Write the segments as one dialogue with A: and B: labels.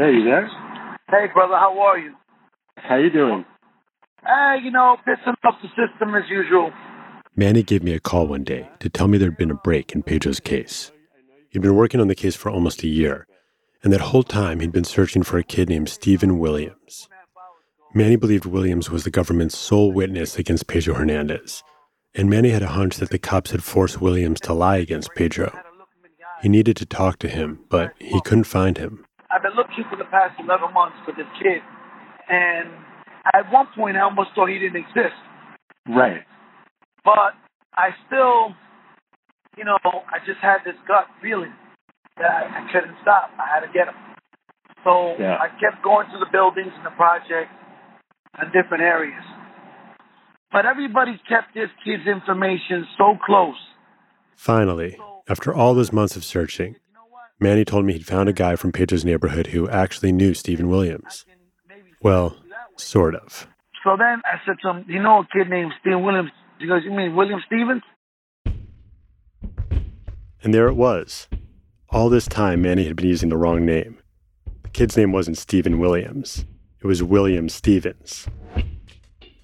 A: Hey, you there?
B: Hey, brother, how are you?
A: How you doing?
B: Hey, you know, pissing off the system as usual.
C: Manny gave me a call one day to tell me there'd been a break in Pedro's case. He'd been working on the case for almost a year, and that whole time he'd been searching for a kid named Stephen Williams. Manny believed Williams was the government's sole witness against Pedro Hernandez, and Manny had a hunch that the cops had forced Williams to lie against Pedro. He needed to talk to him, but he couldn't find him.
B: I've been looking for the past 11 months for this kid, and at one point I almost thought he didn't exist.
A: Right.
B: But I still, you know, I just had this gut feeling that I, I couldn't stop. I had to get him. So
A: Yeah.
B: I kept going to the buildings and the projects and different areas. But everybody kept this kid's information so close.
C: Finally, after all those months of searching, Manny told me he'd found a guy from Pedro's neighborhood who actually knew Stephen Williams. Well, sort of.
B: So then I said to him, you know a kid named Steve Williams? He goes, you mean William Stevens?
C: And there it was. All this time, Manny had been using the wrong name. The kid's name wasn't Stephen Williams, it was William Stevens.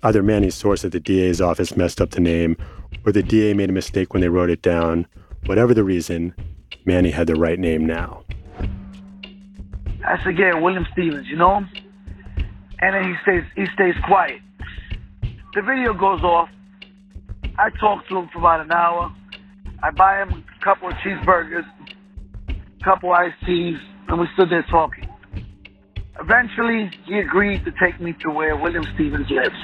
C: Either Manny's source at the DA's office messed up the name, or the DA made a mistake when they wrote it down. Whatever the reason, Manny had the right name now.
B: I said, yeah, William Stevens, you know him? And then he stays he stays quiet. The video goes off. I talk to him for about an hour. I buy him a couple of cheeseburgers, a couple of iced teas, and we stood there talking. Eventually, he agreed to take me to where William Stevens lives.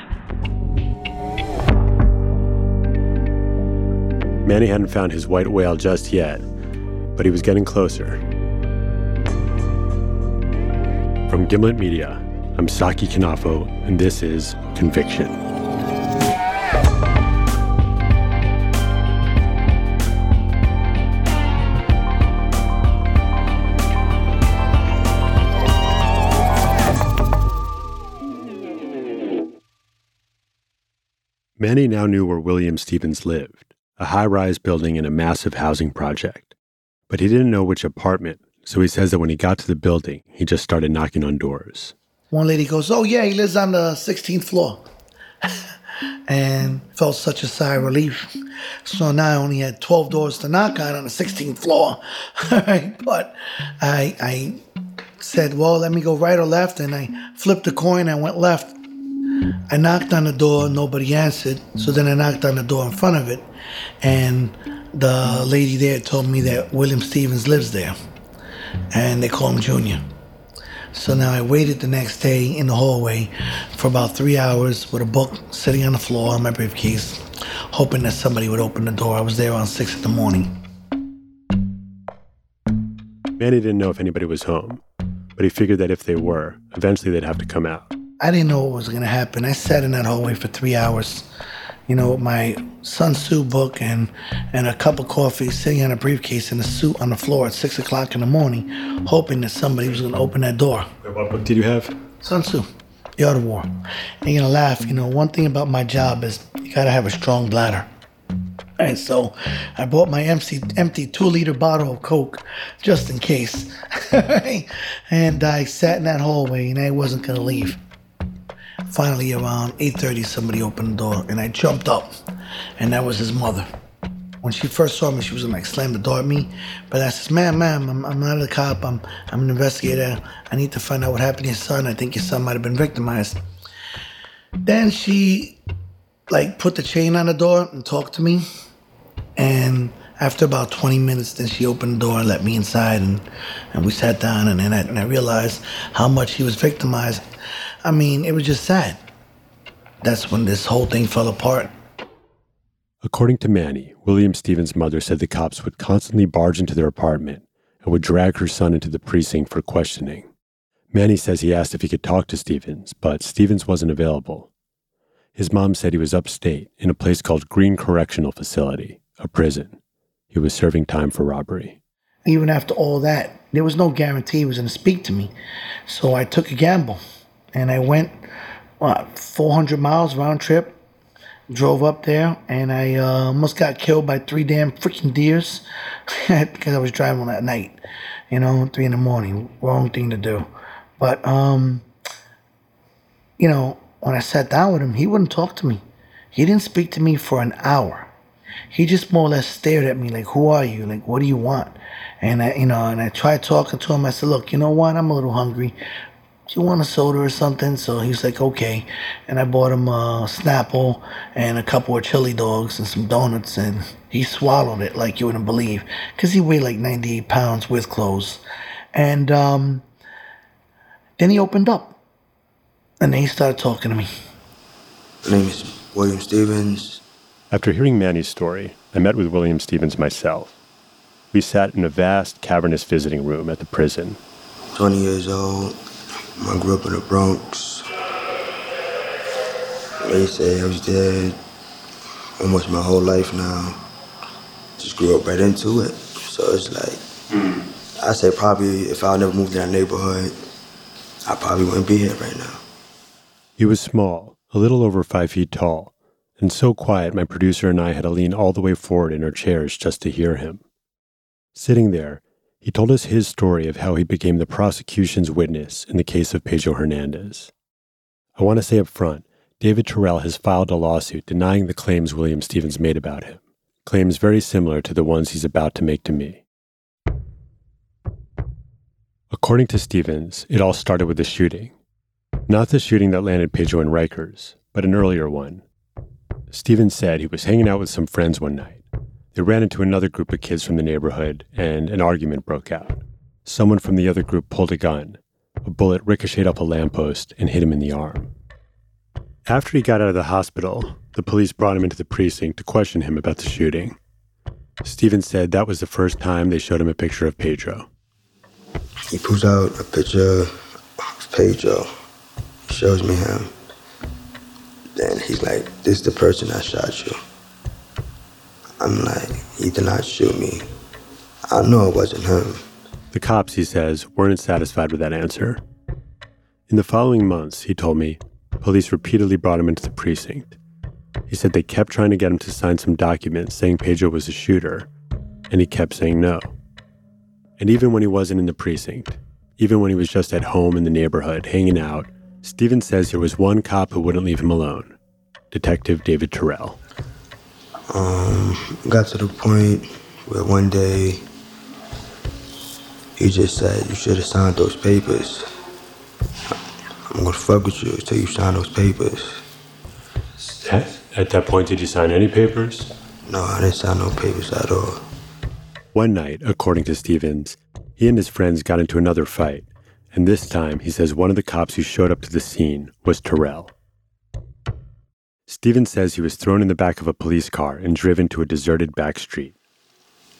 C: Manny hadn't found his white whale just yet, but he was getting closer. From Gimlet Media, I'm Saki Knafo, and this is Conviction. Manny now knew where William Stevens lived, a high rise building in a massive housing project. But he didn't know which apartment, so he says that when he got to the building, he just started knocking on doors.
D: One lady goes, "Oh yeah, he lives on the 16th floor," and felt such a sigh of relief. So now I only had 12 doors to knock on on the 16th floor. But I I said, "Well, let me go right or left," and I flipped the coin. and went left. I knocked on the door, nobody answered. So then I knocked on the door in front of it, and the lady there told me that William Stevens lives there, and they call him Junior. So now I waited the next day in the hallway for about three hours with a book sitting on the floor on my briefcase, hoping that somebody would open the door. I was there around six in the morning.
C: Manny didn't know if anybody was home, but he figured that if they were, eventually they'd have to come out.
D: I didn't know what was going to happen. I sat in that hallway for three hours, you know, my Sun Tzu book and, and a cup of coffee sitting on a briefcase and a suit on the floor at six o'clock in the morning, hoping that somebody was going to open that door.
C: What book did you have?
D: Sun Tzu, The Art of War. And you're gonna laugh, you know, one thing about my job is you gotta have a strong bladder. And so I bought my empty, empty two liter bottle of Coke just in case. and I sat in that hallway and I wasn't gonna leave. Finally, around 8.30, somebody opened the door and I jumped up and that was his mother. When she first saw me, she was like slam the door at me. But I says, ma'am, ma'am, I'm, I'm not a cop. I'm, I'm an investigator. I need to find out what happened to your son. I think your son might have been victimized. Then she like put the chain on the door and talked to me. And after about 20 minutes, then she opened the door and let me inside. And, and we sat down and then I, and I realized how much he was victimized. I mean, it was just sad. That's when this whole thing fell apart.
C: According to Manny, William Stevens' mother said the cops would constantly barge into their apartment and would drag her son into the precinct for questioning. Manny says he asked if he could talk to Stevens, but Stevens wasn't available. His mom said he was upstate in a place called Greene Correctional Facility, a prison. He was serving time for robbery.
D: Even after all that, there was no guarantee he was going to speak to me. So I took a gamble and I went, what, 400 miles round trip, drove up there, and I uh, almost got killed by three damn freaking deers because I was driving at night, you know, three in the morning. Wrong thing to do. But um, you know, when I sat down with him, he wouldn't talk to me. He didn't speak to me for an hour. He just more or less stared at me like, "Who are you? Like, what do you want?" And I, you know, and I tried talking to him. I said, "Look, you know what? I'm a little hungry. Do you want a soda or something?" So he's like, "Okay." And I bought him a Snapple and a couple of chili dogs and some donuts, and he swallowed it like you wouldn't believe, because he weighed like 98 pounds with clothes. And um, then he opened up, and then he started talking to me.
E: My name is William Stevens.
C: After hearing Manny's story, I met with William Stevens myself. We sat in a vast, cavernous visiting room at the prison.
E: 20 years old. I grew up in the Bronx. They say I was dead almost my whole life now. Just grew up right into it. So it's like, hmm. I say probably if I never moved in that neighborhood, I probably wouldn't be here right now.
C: He was small, a little over five feet tall, and so quiet my producer and I had to lean all the way forward in our chairs just to hear him. Sitting there, he told us his story of how he became the prosecution's witness in the case of Pedro Hernandez. I want to say up front, David Terrell has filed a lawsuit denying the claims William Stevens made about him, claims very similar to the ones he's about to make to me. According to Stevens, it all started with the shooting. Not the shooting that landed Pedro in Rikers, but an earlier one. Stevens said he was hanging out with some friends one night. They ran into another group of kids from the neighborhood, and an argument broke out. Someone from the other group pulled a gun. A bullet ricocheted off a lamppost and hit him in the arm. After he got out of the hospital, the police brought him into the precinct to question him about the shooting. Stevens said that was the first time they showed him a picture of Pedro.
E: He pulls out a picture of Pedro, shows me him. Then he's like, This is the person that shot you. I'm like, He did not shoot me. I know it wasn't him.
C: The cops, he says, weren't satisfied with that answer. In the following months, he told me, police repeatedly brought him into the precinct. He said they kept trying to get him to sign some documents saying Pedro was a shooter, and he kept saying no. And even when he wasn't in the precinct, even when he was just at home in the neighborhood hanging out, Stevens says there was one cop who wouldn't leave him alone Detective David Terrell.
E: Um, got to the point where one day he just said, You should have signed those papers. I'm gonna fuck with you until you sign those papers.
C: At, at that point, did you sign any papers?
E: No, I didn't sign no papers at all.
C: One night, according to Stevens, he and his friends got into another fight, and this time he says one of the cops who showed up to the scene was Terrell. Stevens says he was thrown in the back of a police car and driven to a deserted back street.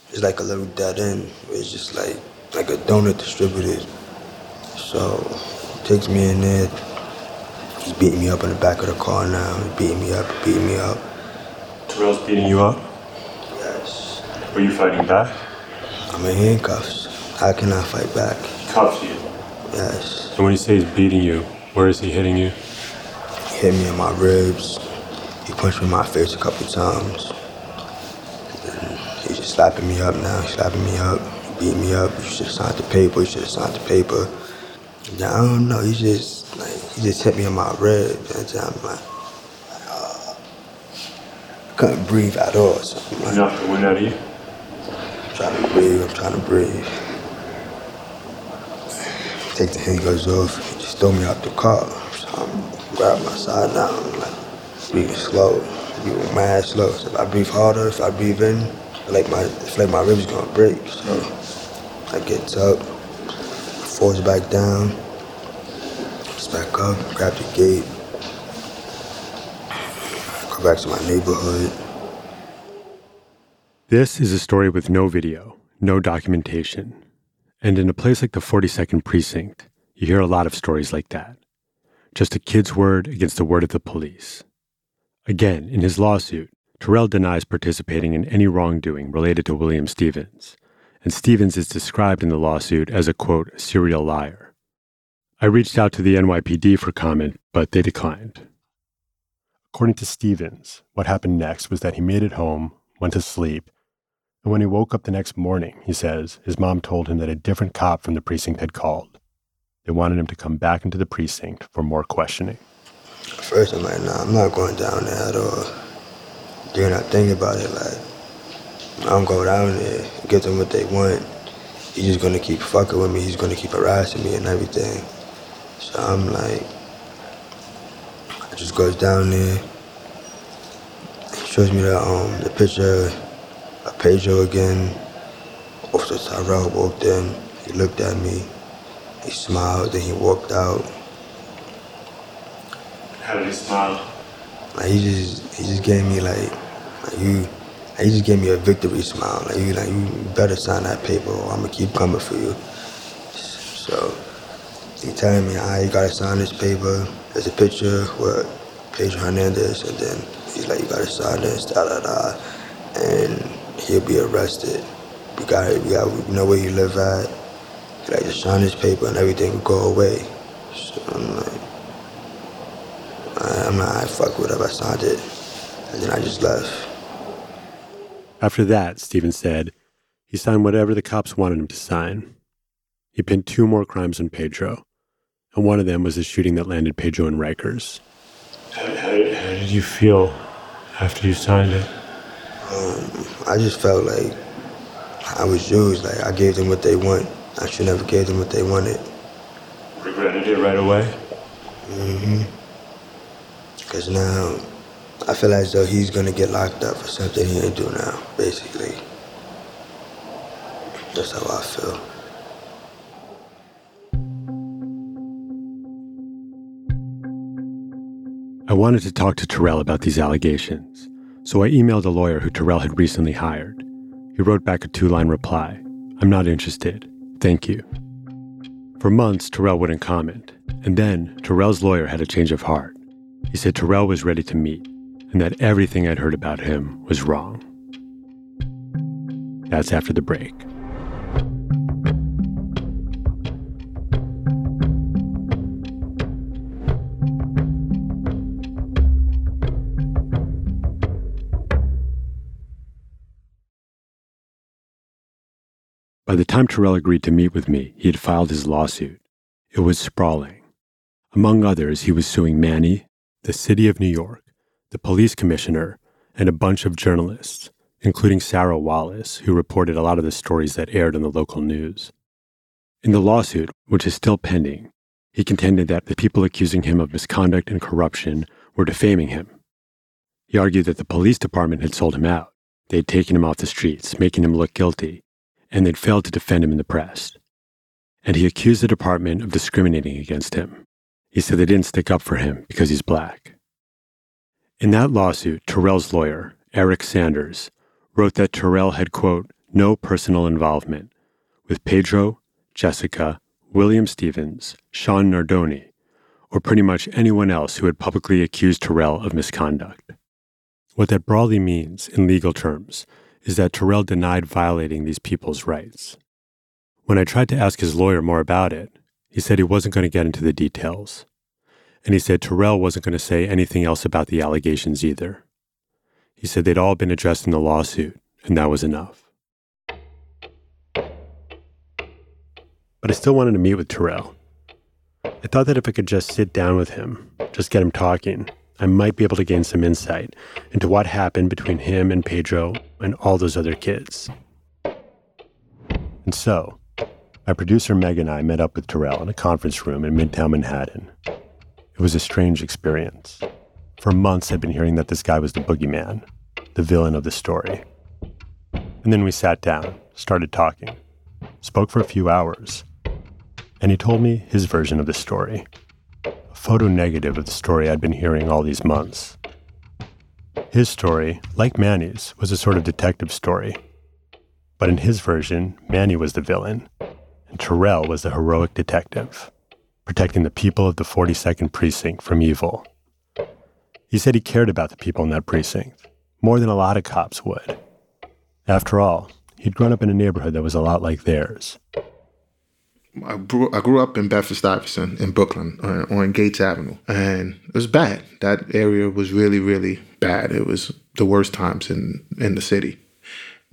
E: It's like a little dead end. It's just like like a donut distributed. So takes me in there. He's beating me up in the back of the car now. He's beating me up, beating me up.
C: Terrell's beating you up?
E: Yes.
C: Were you fighting back?
E: I'm in handcuffs. I cannot fight back?
C: Cuffs you.
E: Yes.
C: And when you say he's beating you, where is he hitting you?
E: He hit me in my ribs. He punched me in my face a couple times. And he's just slapping me up now. He's slapping me up. He beat me up. You should have signed the paper. You should have signed the paper. I don't know. He just like he just hit me in my ribs. And I'm like, uh, I couldn't breathe at all. So I'm like,
C: the wind out of you?
E: I'm trying to breathe. I'm trying to breathe. Take the handguards off. He just throw me out the car. So I'm grabbing my side now. I'm like breathing slow, breathing mad slow. So if I breathe harder, if I breathe in, like my it's like my ribs gonna break. So I get up, force back down, just back up, grab the gate, go back to my neighborhood.
C: This is a story with no video, no documentation. And in a place like the 42nd Precinct, you hear a lot of stories like that. Just a kid's word against the word of the police. Again, in his lawsuit, Terrell denies participating in any wrongdoing related to William Stevens, and Stevens is described in the lawsuit as a quote, serial liar. I reached out to the NYPD for comment, but they declined. According to Stevens, what happened next was that he made it home, went to sleep, and when he woke up the next morning, he says, his mom told him that a different cop from the precinct had called. They wanted him to come back into the precinct for more questioning.
E: First, I'm like, nah, I'm not going down there at all. Then I think about it, like, I'm going down there, get them what they want. He's just gonna keep fucking with me. He's gonna keep harassing me and everything. So I'm like, I just goes down there. He shows me the um the picture of Pedro again. Officer Tyrell walked in. He looked at me. He smiled. Then he walked out.
C: How did he smile?
E: Like he just he just gave me like like you he just gave me a victory smile. Like you like you better sign that paper or I'm gonna keep coming for you. So he telling me, I you gotta sign this paper. There's a picture with Pedro Hernandez and then he's like, you gotta sign this, da da da and he'll be arrested. We got we got we know where you live at. He like just sign this paper and everything will go away. So I'm like I'm not, I fuck whatever, I signed it. And then I just left.
C: After that, Stephen said, he signed whatever the cops wanted him to sign. He pinned two more crimes on Pedro, and one of them was the shooting that landed Pedro in Rikers. How, how, how did you feel after you signed it?
E: Um, I just felt like I was used. Like I gave them what they want. I should never gave them what they wanted.
C: Regretted it right away?
E: Mm-hmm. Because now I feel as though he's going to get locked up for something he didn't do now, basically. That's how I feel.
C: I wanted to talk to Terrell about these allegations, so I emailed a lawyer who Terrell had recently hired. He wrote back a two line reply I'm not interested. Thank you. For months, Terrell wouldn't comment, and then Terrell's lawyer had a change of heart. He said Terrell was ready to meet and that everything I'd heard about him was wrong. That's after the break. By the time Terrell agreed to meet with me, he had filed his lawsuit. It was sprawling. Among others, he was suing Manny, the city of New York, the police commissioner, and a bunch of journalists, including Sarah Wallace, who reported a lot of the stories that aired in the local news. In the lawsuit, which is still pending, he contended that the people accusing him of misconduct and corruption were defaming him. He argued that the police department had sold him out. They had taken him off the streets, making him look guilty, and they'd failed to defend him in the press. And he accused the department of discriminating against him. He said they didn't stick up for him because he's black. In that lawsuit, Terrell's lawyer, Eric Sanders, wrote that Terrell had, quote, no personal involvement with Pedro, Jessica, William Stevens, Sean Nardoni, or pretty much anyone else who had publicly accused Terrell of misconduct. What that broadly means, in legal terms, is that Terrell denied violating these people's rights. When I tried to ask his lawyer more about it, he said he wasn't going to get into the details. And he said Terrell wasn't going to say anything else about the allegations either. He said they'd all been addressed in the lawsuit, and that was enough. But I still wanted to meet with Terrell. I thought that if I could just sit down with him, just get him talking, I might be able to gain some insight into what happened between him and Pedro and all those other kids. And so, my producer Meg and I met up with Terrell in a conference room in Midtown Manhattan. It was a strange experience. For months, I'd been hearing that this guy was the boogeyman, the villain of the story. And then we sat down, started talking, spoke for a few hours, and he told me his version of the story a photo negative of the story I'd been hearing all these months. His story, like Manny's, was a sort of detective story. But in his version, Manny was the villain, Terrell was the heroic detective, protecting the people of the 42nd Precinct from evil. He said he cared about the people in that precinct, more than a lot of cops would. After all, he'd grown up in a neighborhood that was a lot like theirs.
F: I grew, I grew up in Bedford Stuyvesant in Brooklyn uh, on Gates Avenue, and it was bad. That area was really, really bad. It was the worst times in, in the city.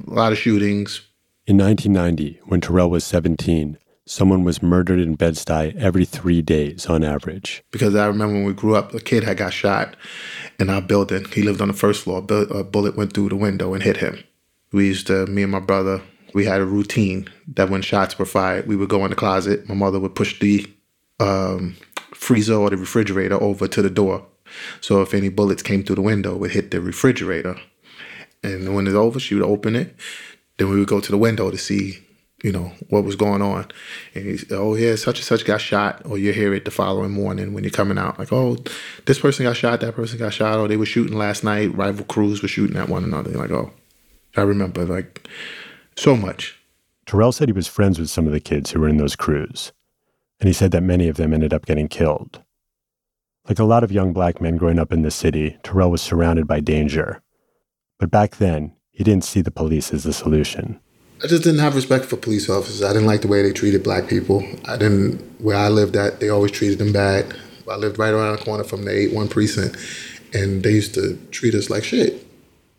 F: A lot of shootings,
C: In 1990, when Terrell was 17, someone was murdered in Bed-Stuy every three days on average.
F: Because I remember when we grew up, a kid had got shot in our building. He lived on the first floor. A bullet went through the window and hit him. We used to, me and my brother, we had a routine that when shots were fired, we would go in the closet. My mother would push the um, freezer or the refrigerator over to the door. So if any bullets came through the window, it hit the refrigerator. And when it's over, she would open it. Then we would go to the window to see, you know, what was going on. And he said, oh, yeah, such and such got shot. Or you hear it the following morning when you're coming out. Like, oh, this person got shot, that person got shot. Or they were shooting last night. Rival crews were shooting at one another. You're like, oh, I remember, like, so much.
C: Terrell said he was friends with some of the kids who were in those crews. And he said that many of them ended up getting killed. Like a lot of young black men growing up in the city, Terrell was surrounded by danger. But back then, he didn't see the police as the solution.
F: I just didn't have respect for police officers. I didn't like the way they treated black people. I didn't, where I lived at, they always treated them bad. I lived right around the corner from the 8 1 precinct, and they used to treat us like shit.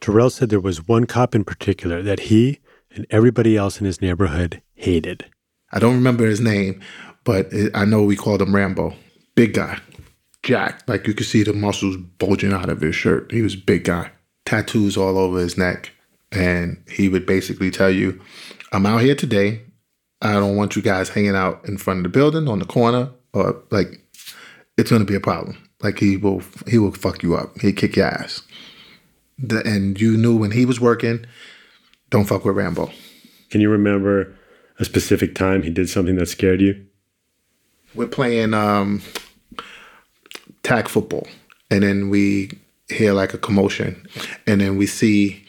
C: Terrell said there was one cop in particular that he and everybody else in his neighborhood hated.
F: I don't remember his name, but I know we called him Rambo. Big guy, jacked. Like you could see the muscles bulging out of his shirt. He was a big guy tattoos all over his neck. And he would basically tell you, I'm out here today. I don't want you guys hanging out in front of the building on the corner or like it's gonna be a problem. Like he will he will fuck you up. He'd kick your ass. The, and you knew when he was working, don't fuck with Rambo.
C: Can you remember a specific time he did something that scared you?
F: We're playing um, tag football, and then we hear like a commotion, and then we see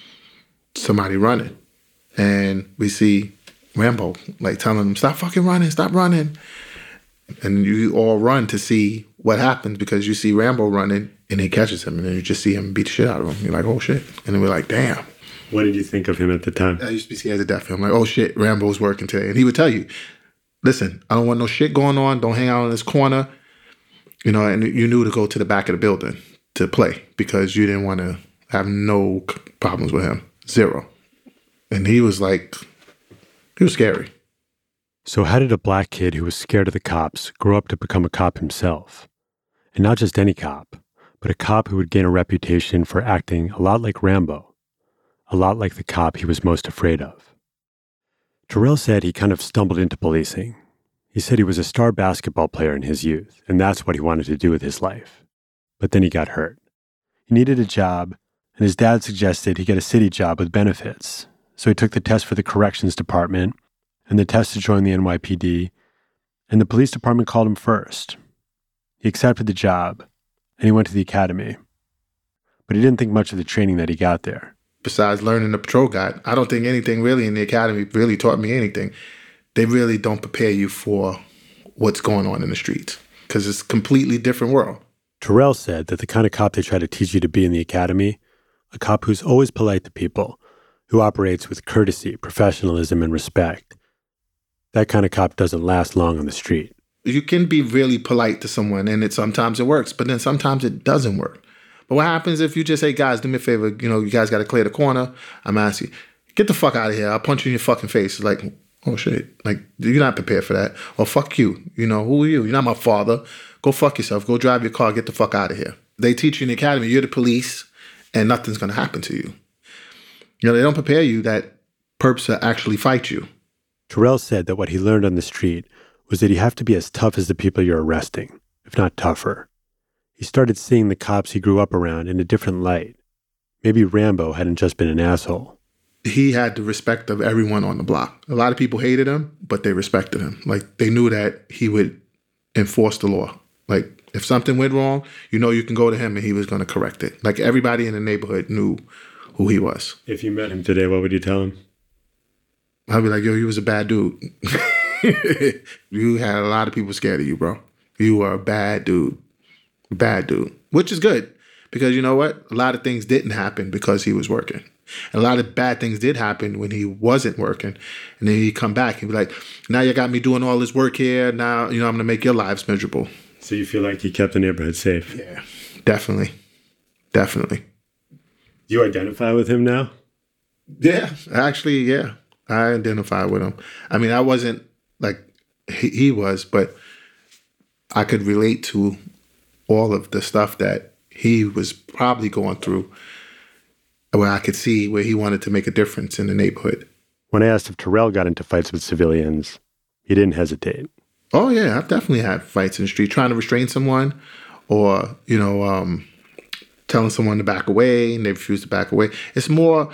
F: somebody running, and we see Rambo like telling them, "Stop fucking running! Stop running!" And you all run to see what happens because you see Rambo running, and he catches him, and then you just see him beat the shit out of him. You're like, "Oh shit!" And then we're like, "Damn."
C: What did you think of him at the time?
F: I used to be scared to death. I'm like, "Oh shit, Rambo's working today," and he would tell you, "Listen, I don't want no shit going on. Don't hang out in this corner." You know, and you knew to go to the back of the building to play because you didn't want to have no problems with him. Zero. And he was like, he was scary.
C: So, how did a black kid who was scared of the cops grow up to become a cop himself? And not just any cop, but a cop who would gain a reputation for acting a lot like Rambo, a lot like the cop he was most afraid of. Terrell said he kind of stumbled into policing. He said he was a star basketball player in his youth, and that's what he wanted to do with his life but then he got hurt. He needed a job, and his dad suggested he get a city job with benefits. So he took the test for the corrections department and the test to join the NYPD, and the police department called him first. He accepted the job, and he went to the academy. But he didn't think much of the training that he got there.
F: Besides learning the patrol guide, I don't think anything really in the academy really taught me anything. They really don't prepare you for what's going on in the streets because it's a completely different world.
C: Terrell said that the kind of cop they try to teach you to be in the academy, a cop who's always polite to people, who operates with courtesy, professionalism, and respect, that kind of cop doesn't last long on the street.
F: You can be really polite to someone, and it sometimes it works, but then sometimes it doesn't work. But what happens if you just say, guys, do me a favor, you know, you guys got to clear the corner. I'm asking, get the fuck out of here. I'll punch you in your fucking face. Like, oh shit. Like, you're not prepared for that. Or fuck you. You know, who are you? You're not my father. Go fuck yourself. Go drive your car. Get the fuck out of here. They teach you in the academy, you're the police, and nothing's going to happen to you. You know, they don't prepare you that perps will actually fight you.
C: Terrell said that what he learned on the street was that you have to be as tough as the people you're arresting, if not tougher. He started seeing the cops he grew up around in a different light. Maybe Rambo hadn't just been an asshole.
F: He had the respect of everyone on the block. A lot of people hated him, but they respected him. Like they knew that he would enforce the law. Like if something went wrong, you know you can go to him and he was going to correct it. Like everybody in the neighborhood knew who he was.
C: If you met him today, what would you tell him?
F: I'd be like, yo, he was a bad dude. you had a lot of people scared of you, bro. You were a bad dude. Bad dude. Which is good because you know what? A lot of things didn't happen because he was working. And a lot of bad things did happen when he wasn't working. And then he'd come back and be like, now you got me doing all this work here. Now, you know, I'm going to make your lives miserable.
C: So you feel like he kept the neighborhood safe?
F: Yeah, definitely. Definitely.
C: Do you identify with him now?
F: Yeah, actually, yeah. I identify with him. I mean, I wasn't like he, he was, but I could relate to all of the stuff that he was probably going through, where I could see where he wanted to make a difference in the neighborhood.
C: When I asked if Terrell got into fights with civilians, he didn't hesitate.
F: Oh yeah, I've definitely had fights in the street, trying to restrain someone, or you know, um, telling someone to back away and they refuse to back away. It's more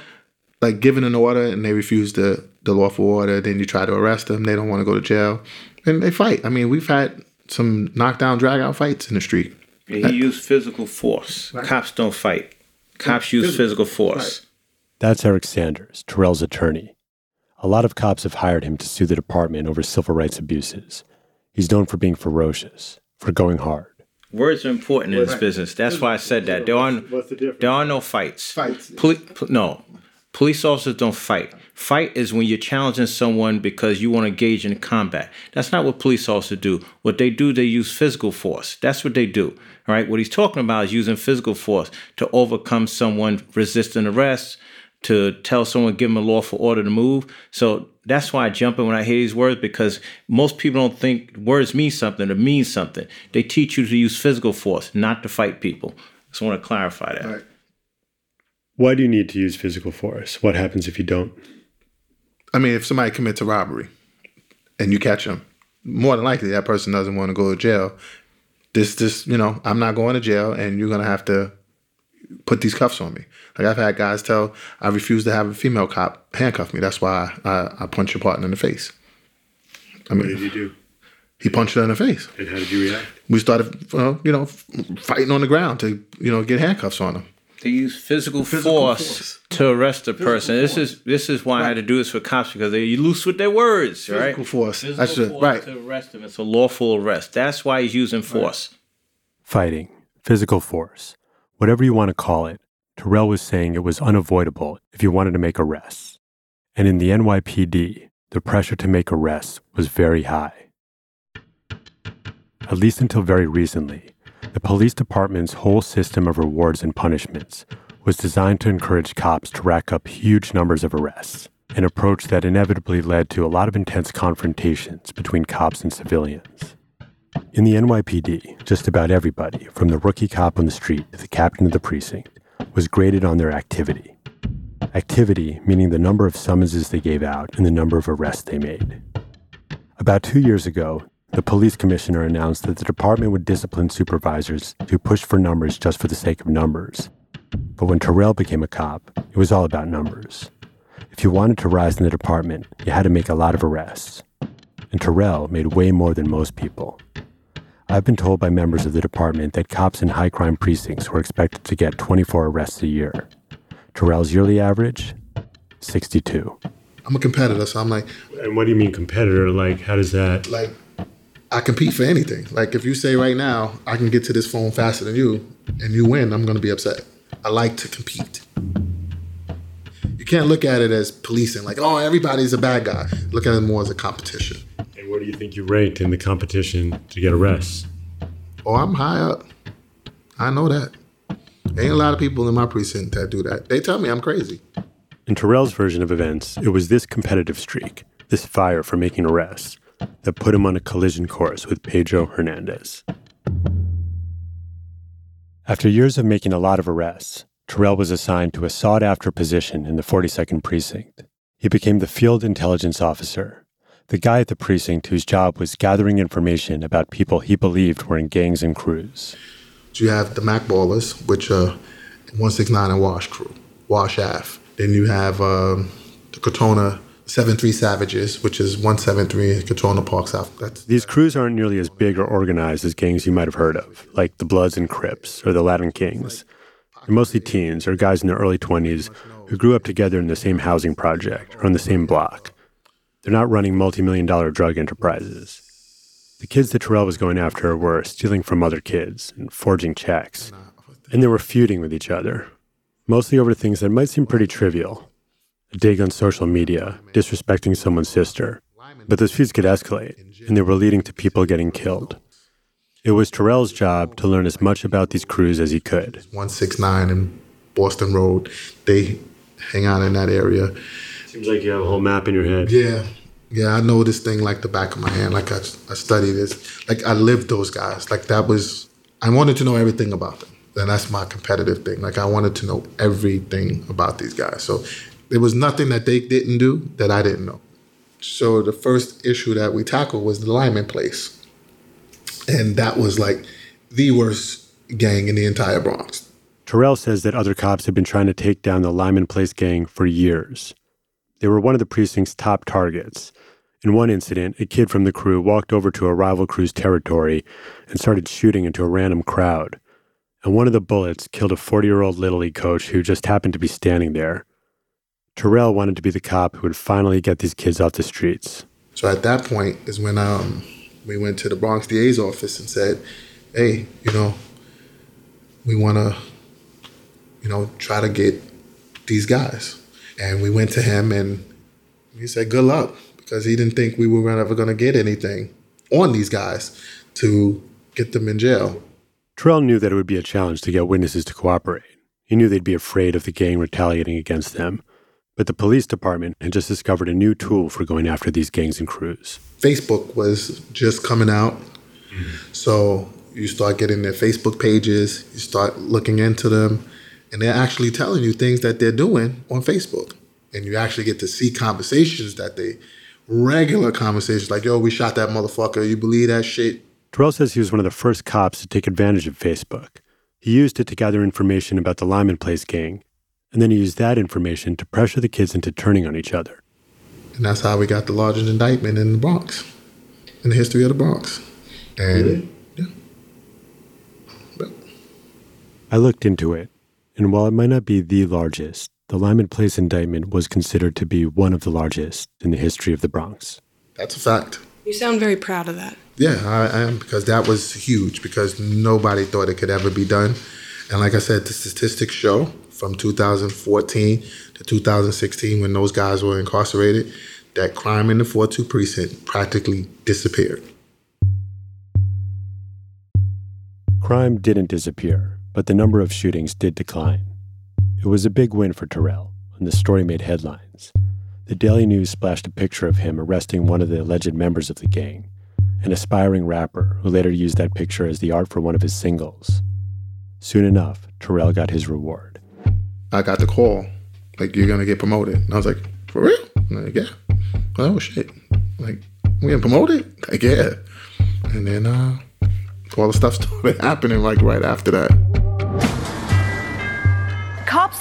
F: like giving an order and they refuse the the lawful order. Then you try to arrest them. They don't want to go to jail, and they fight. I mean, we've had some knockdown, drag out fights in the street.
G: he used physical force. Cops don't fight. Cops use physical force.
C: That's Eric Sanders, Terrell's attorney. A lot of cops have hired him to sue the department over civil rights abuses. He's known for being ferocious, for going hard.
G: Words are important in this business. That's why I said that. There are there are no fights.
F: Fights.
G: Poli- po- no, police officers don't fight. Fight is when you're challenging someone because you want to engage in combat. That's not what police officers do. What they do, they use physical force. That's what they do. All right. What he's talking about is using physical force to overcome someone resisting arrest, to tell someone, give them a lawful order to move. So that's why I jump in when I hear these words because most people don't think words mean something or mean something. They teach you to use physical force, not to fight people. So I want to clarify that.
F: Right.
C: Why do you need to use physical force? What happens if you don't?
F: I mean, if somebody commits a robbery and you catch them, more than likely that person doesn't want to go to jail. This, this, you know, I'm not going to jail, and you're gonna have to put these cuffs on me. Like I've had guys tell, I refuse to have a female cop handcuff me. That's why I, I, I punch your partner in the face. I mean, what did
C: you do?
F: he punched her in the face.
C: And how did you react?
F: We started, uh, you know, fighting on the ground to, you know, get handcuffs on him.
G: They use physical,
F: Physical
G: force,
F: force.
G: to arrest a person. This is this is why I had to do this for cops because they loose with their words, right?
F: Physical force.
G: Physical
F: That's it.
G: force
F: Right.
G: to arrest him. It's a lawful arrest. That's why he's using force.
C: Fighting, physical force, whatever you want to call it, Terrell was saying it was unavoidable if you wanted to make arrests. And in the NYPD, the pressure to make arrests was very high. At least until very recently, the police department's whole system of rewards and punishments was designed to encourage cops to rack up huge numbers of arrests, an approach that inevitably led to a lot of intense confrontations between cops and civilians. In the NYPD, just about everybody, from the rookie cop on the street to the captain of the precinct, was graded on their activity. Activity meaning the number of summonses they gave out and the number of arrests they made. About two years ago, the police commissioner announced that the department would discipline supervisors who pushed for numbers just for the sake of numbers. But when Terrell became a cop, it was all about numbers. If you wanted to rise in the department, you had to make a lot of arrests. And Terrell made way more than most people. I've been told by members of the department that cops in high crime precincts were expected to get 24 arrests a year. Terrell's yearly average? 62.
F: I'm a competitor, so I'm like,
C: And what do you mean competitor? Like, how does that?
F: like I compete for anything. Like if you say right now I can get to this phone faster than you, and you win, I'm gonna be upset. I like to compete. You can't look at it as policing, like oh everybody's a bad guy. Look at it more as a competition.
C: And where do you think you ranked in the competition to get arrests?
F: Oh, I'm high up. I know that. Ain't a lot of people in my precinct that do that. They tell me I'm crazy.
C: In Terrell's version of events, it was this competitive streak, this fire for making arrests, that put him on a collision course with Pedro Hernandez. After years of making a lot of arrests, Terrell was assigned to a sought after position in the 42nd Precinct. He became the field intelligence officer, the guy at the precinct whose job was gathering information about people he believed were in gangs and crews.
F: So you have the Mac Ballers, which are 169 and Wash crew, Wash Ave. Then you have um, the Crotona 73 Savages, which is 173 Crotona Park South. That's
C: These crews aren't nearly as big or organized as gangs you might have heard of, like the Bloods and Crips or the Latin Kings. They're mostly teens or guys in their early 20s who grew up together in the same housing project or on the same block. They're not running multi million dollar drug enterprises. The kids that Terrell was going after were stealing from other kids and forging checks. And they were feuding with each other, mostly over things that might seem pretty trivial a dig on social media, disrespecting someone's sister. But those feuds could escalate, and they were leading to people getting killed. It was Terrell's job to learn as much about these crews as he could.
F: 169 and Boston Road. They hang out in that area.
C: Seems like you have a whole map in your head.
F: Yeah. Yeah, I know this thing like the back of my hand. Like I, I studied this. Like I lived those guys. Like that was, I wanted to know everything about them. And that's my competitive thing. Like I wanted to know everything about these guys. So there was nothing that they didn't do that I didn't know. So the first issue that we tackled was the Lyman place. And that was like the worst gang in the entire Bronx.
C: Terrell says that other cops had been trying to take down the Lyman Place gang for years. They were one of the precinct's top targets. In one incident, a kid from the crew walked over to a rival crew's territory and started shooting into a random crowd. And one of the bullets killed a 40 year old Little League coach who just happened to be standing there. Terrell wanted to be the cop who would finally get these kids off the streets.
F: So at that point is when um, we went to the Bronx DA's office and said, hey, you know, we want to, you know, try to get these guys. And we went to him and he said, good luck, because he didn't think we were ever going to get anything on these guys to get them in jail.
C: Terrell knew that it would be a challenge to get witnesses to cooperate. He knew they'd be afraid of the gang retaliating against them. But the police department had just discovered a new tool for going after these gangs and crews.
F: Facebook was just coming out. Mm-hmm. So you start getting their Facebook pages, you start looking into them, and they're actually telling you things that they're doing on Facebook. And you actually get to see conversations that they, regular conversations, like, yo, we shot that motherfucker. You believe that shit?
C: Terrell says he was one of the first cops to take advantage of Facebook. He used it to gather information about the Lyman Place gang and then he used that information to pressure the kids into turning on each other.
F: And that's how we got the largest indictment in the Bronx, in the history of the Bronx. And really? yeah.
C: But. I looked into it, and while it might not be the largest, the Lyman Place indictment was considered to be one of the largest in the history of the Bronx.
F: That's a fact.
H: You sound very proud of that.
F: Yeah, I, I am, because that was huge, because nobody thought it could ever be done. And like I said, the statistics show from 2014 to 2016 when those guys were incarcerated, that crime in the 42 precinct practically disappeared.
C: Crime didn't disappear, but the number of shootings did decline. It was a big win for Terrell, and the story made headlines. The Daily News splashed a picture of him arresting one of the alleged members of the gang, an aspiring rapper who later used that picture as the art for one of his singles. Soon enough, Terrell got his reward.
F: I got the call, like, you're gonna get promoted. And I was like, for real? I'm like, yeah. Oh shit. Like, we getting promoted? Like, yeah. And then uh all the stuff started happening like right after that.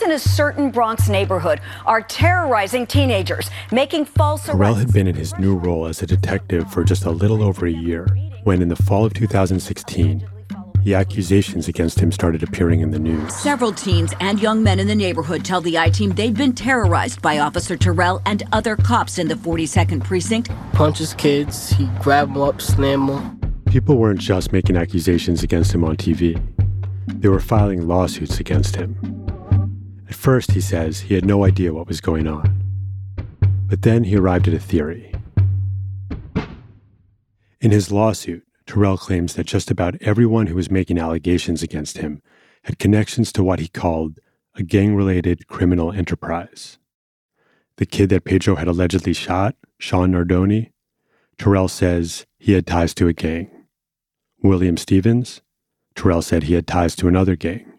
I: Cops in a certain Bronx neighborhood are terrorizing teenagers, making false
C: arrests. Terrell had been in his new role as a detective for just a little over a year when, in the fall of 2016, the accusations against him started appearing in the news.
J: Several teens and young men in the neighborhood tell the I team they've been terrorized by Officer Terrell and other cops in the 42nd precinct.
K: Punches kids, he grab them up, slam them.
C: People weren't just making accusations against him on TV, they were filing lawsuits against him. At first, he says, he had no idea what was going on. But then he arrived at a theory. In his lawsuit, Terrell claims that just about everyone who was making allegations against him had connections to what he called a gang related criminal enterprise. The kid that Pedro had allegedly shot, Sean Nardoni, Terrell says he had ties to a gang. William Stevens, Terrell said he had ties to another gang.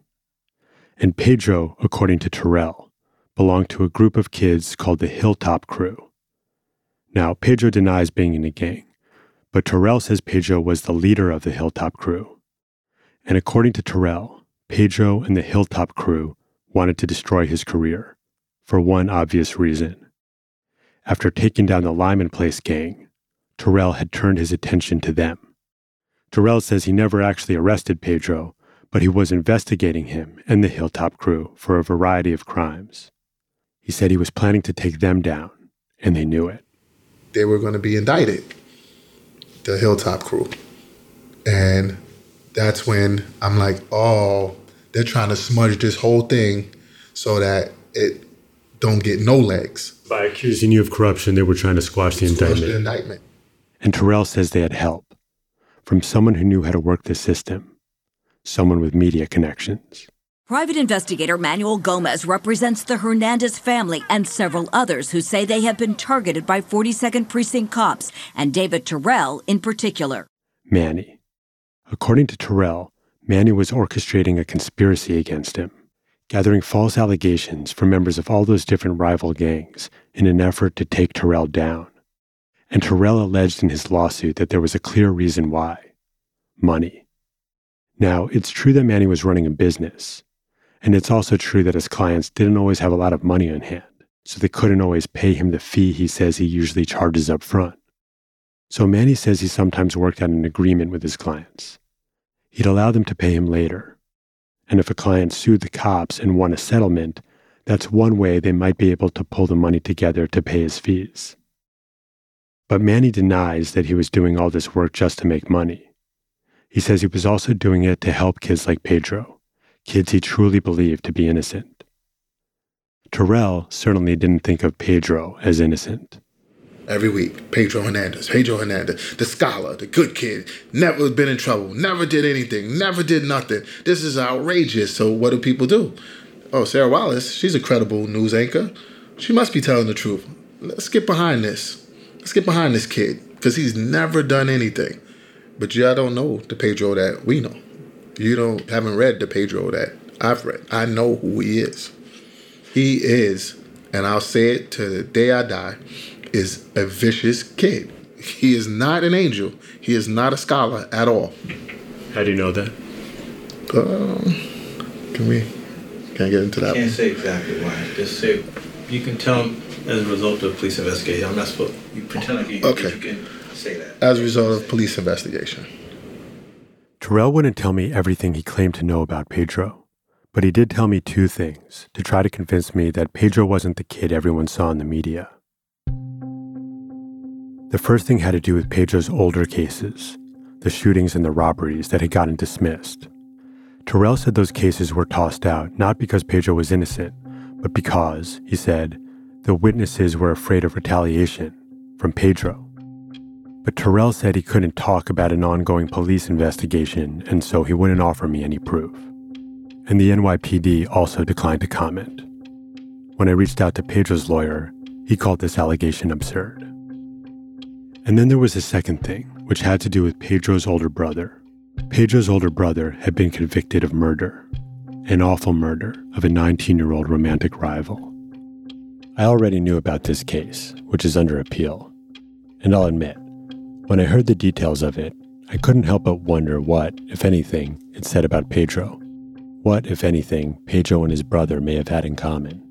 C: And Pedro, according to Terrell, belonged to a group of kids called the Hilltop Crew. Now, Pedro denies being in a gang, but Terrell says Pedro was the leader of the Hilltop crew. And according to Terrell, Pedro and the Hilltop crew wanted to destroy his career for one obvious reason. After taking down the Lyman Place gang, Terrell had turned his attention to them. Terrell says he never actually arrested Pedro, but he was investigating him and the Hilltop crew for a variety of crimes. He said he was planning to take them down, and they knew it.
F: They were going to be indicted the Hilltop crew. And that's when I'm like, oh, they're trying to smudge this whole thing so that it don't get no legs.
C: By accusing you of corruption, they were trying to squash the
F: squash
C: indictment.
F: The indictment.
C: And Terrell says they had help from someone who knew how to work the system, someone with media connections.
J: Private investigator Manuel Gomez represents the Hernandez family and several others who say they have been targeted by 42nd Precinct cops, and David Terrell in particular.
C: Manny. According to Terrell, Manny was orchestrating a conspiracy against him, gathering false allegations from members of all those different rival gangs in an effort to take Terrell down. And Terrell alleged in his lawsuit that there was a clear reason why money. Now, it's true that Manny was running a business, and it's also true that his clients didn't always have a lot of money on hand, so they couldn't always pay him the fee he says he usually charges up front. So Manny says he sometimes worked out an agreement with his clients. He'd allow them to pay him later. And if a client sued the cops and won a settlement, that's one way they might be able to pull the money together to pay his fees. But Manny denies that he was doing all this work just to make money. He says he was also doing it to help kids like Pedro kids he truly believed to be innocent. Terrell certainly didn't think of Pedro as innocent.
F: Every week, Pedro Hernandez, Pedro Hernandez, the scholar, the good kid, never been in trouble, never did anything, never did nothing. This is outrageous. So, what do people do? Oh, Sarah Wallace, she's a credible news anchor. She must be telling the truth. Let's get behind this. Let's get behind this kid because he's never done anything. But y'all don't know the Pedro that we know. You don't haven't read the Pedro that I've read. I know who he is. He is, and I'll say it to the day I die, is a vicious kid. He is not an angel. He is not a scholar at all.
C: How do you know that?
F: Um, can we? Can't get into that.
G: I can't say exactly why. Just say you can tell him as a result of police investigation. I'm not supposed. You pretend like you,
F: okay.
G: you can say that.
F: As a result of police investigation.
C: Terrell wouldn't tell me everything he claimed to know about Pedro, but he did tell me two things to try to convince me that Pedro wasn't the kid everyone saw in the media. The first thing had to do with Pedro's older cases, the shootings and the robberies that had gotten dismissed. Terrell said those cases were tossed out not because Pedro was innocent, but because, he said, the witnesses were afraid of retaliation from Pedro. But Terrell said he couldn't talk about an ongoing police investigation, and so he wouldn't offer me any proof. And the NYPD also declined to comment. When I reached out to Pedro's lawyer, he called this allegation absurd. And then there was a second thing, which had to do with Pedro's older brother. Pedro's older brother had been convicted of murder, an awful murder of a 19 year old romantic rival. I already knew about this case, which is under appeal. And I'll admit, when I heard the details of it, I couldn't help but wonder what, if anything, it said about Pedro. What, if anything, Pedro and his brother may have had in common.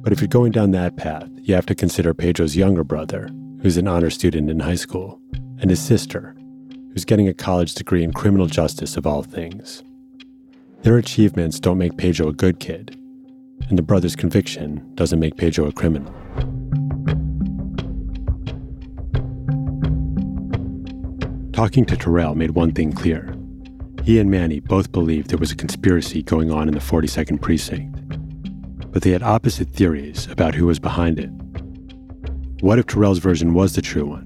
C: But if you're going down that path, you have to consider Pedro's younger brother, who's an honor student in high school, and his sister, who's getting a college degree in criminal justice of all things. Their achievements don't make Pedro a good kid, and the brother's conviction doesn't make Pedro a criminal. Talking to Terrell made one thing clear. He and Manny both believed there was a conspiracy going on in the 42nd Precinct, but they had opposite theories about who was behind it. What if Terrell's version was the true one?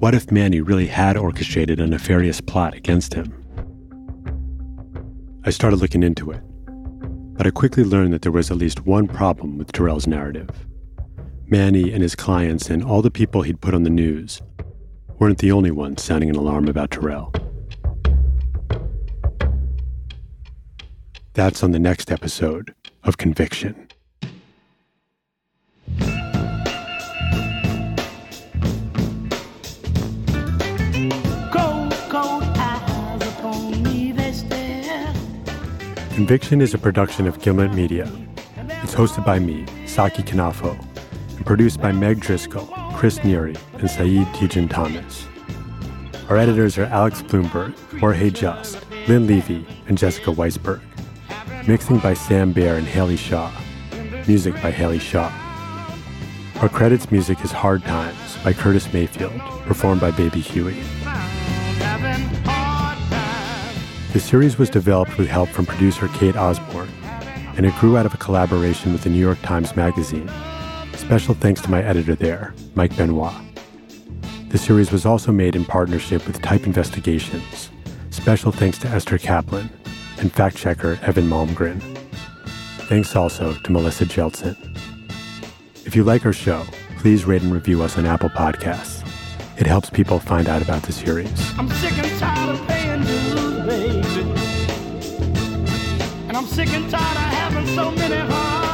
C: What if Manny really had orchestrated a nefarious plot against him? I started looking into it, but I quickly learned that there was at least one problem with Terrell's narrative. Manny and his clients and all the people he'd put on the news weren't the only ones sounding an alarm about Terrell. That's on the next episode of Conviction. Conviction is a production of Gimlet Media. It's hosted by me, Saki Knafo, produced by Meg Driscoll Chris Neary, and Saidu Tejan Thomas. Our editors are Alex Blumberg, Jorge Just, Lynn Levy, and Jessica Weisberg. Mixing by Sam Bair and Haley Shaw. Music by Haley Shaw. Our credits music is Hard Times by Curtis Mayfield, performed by Baby Huey. The series was developed with help from producer Kate Osborne, and it grew out of a collaboration with the New York Times Magazine Special thanks to my editor there, Mike Benoit. The series was also made in partnership with Type Investigations. Special thanks to Esther Kaplan, and fact checker Evan Malmgren. Thanks also to Melissa Jeltsen. If you like our show, please rate and review us on Apple Podcasts. It helps people find out about the series.
H: I'm sick and tired of paying baby. And I'm sick and tired of having so many hearts.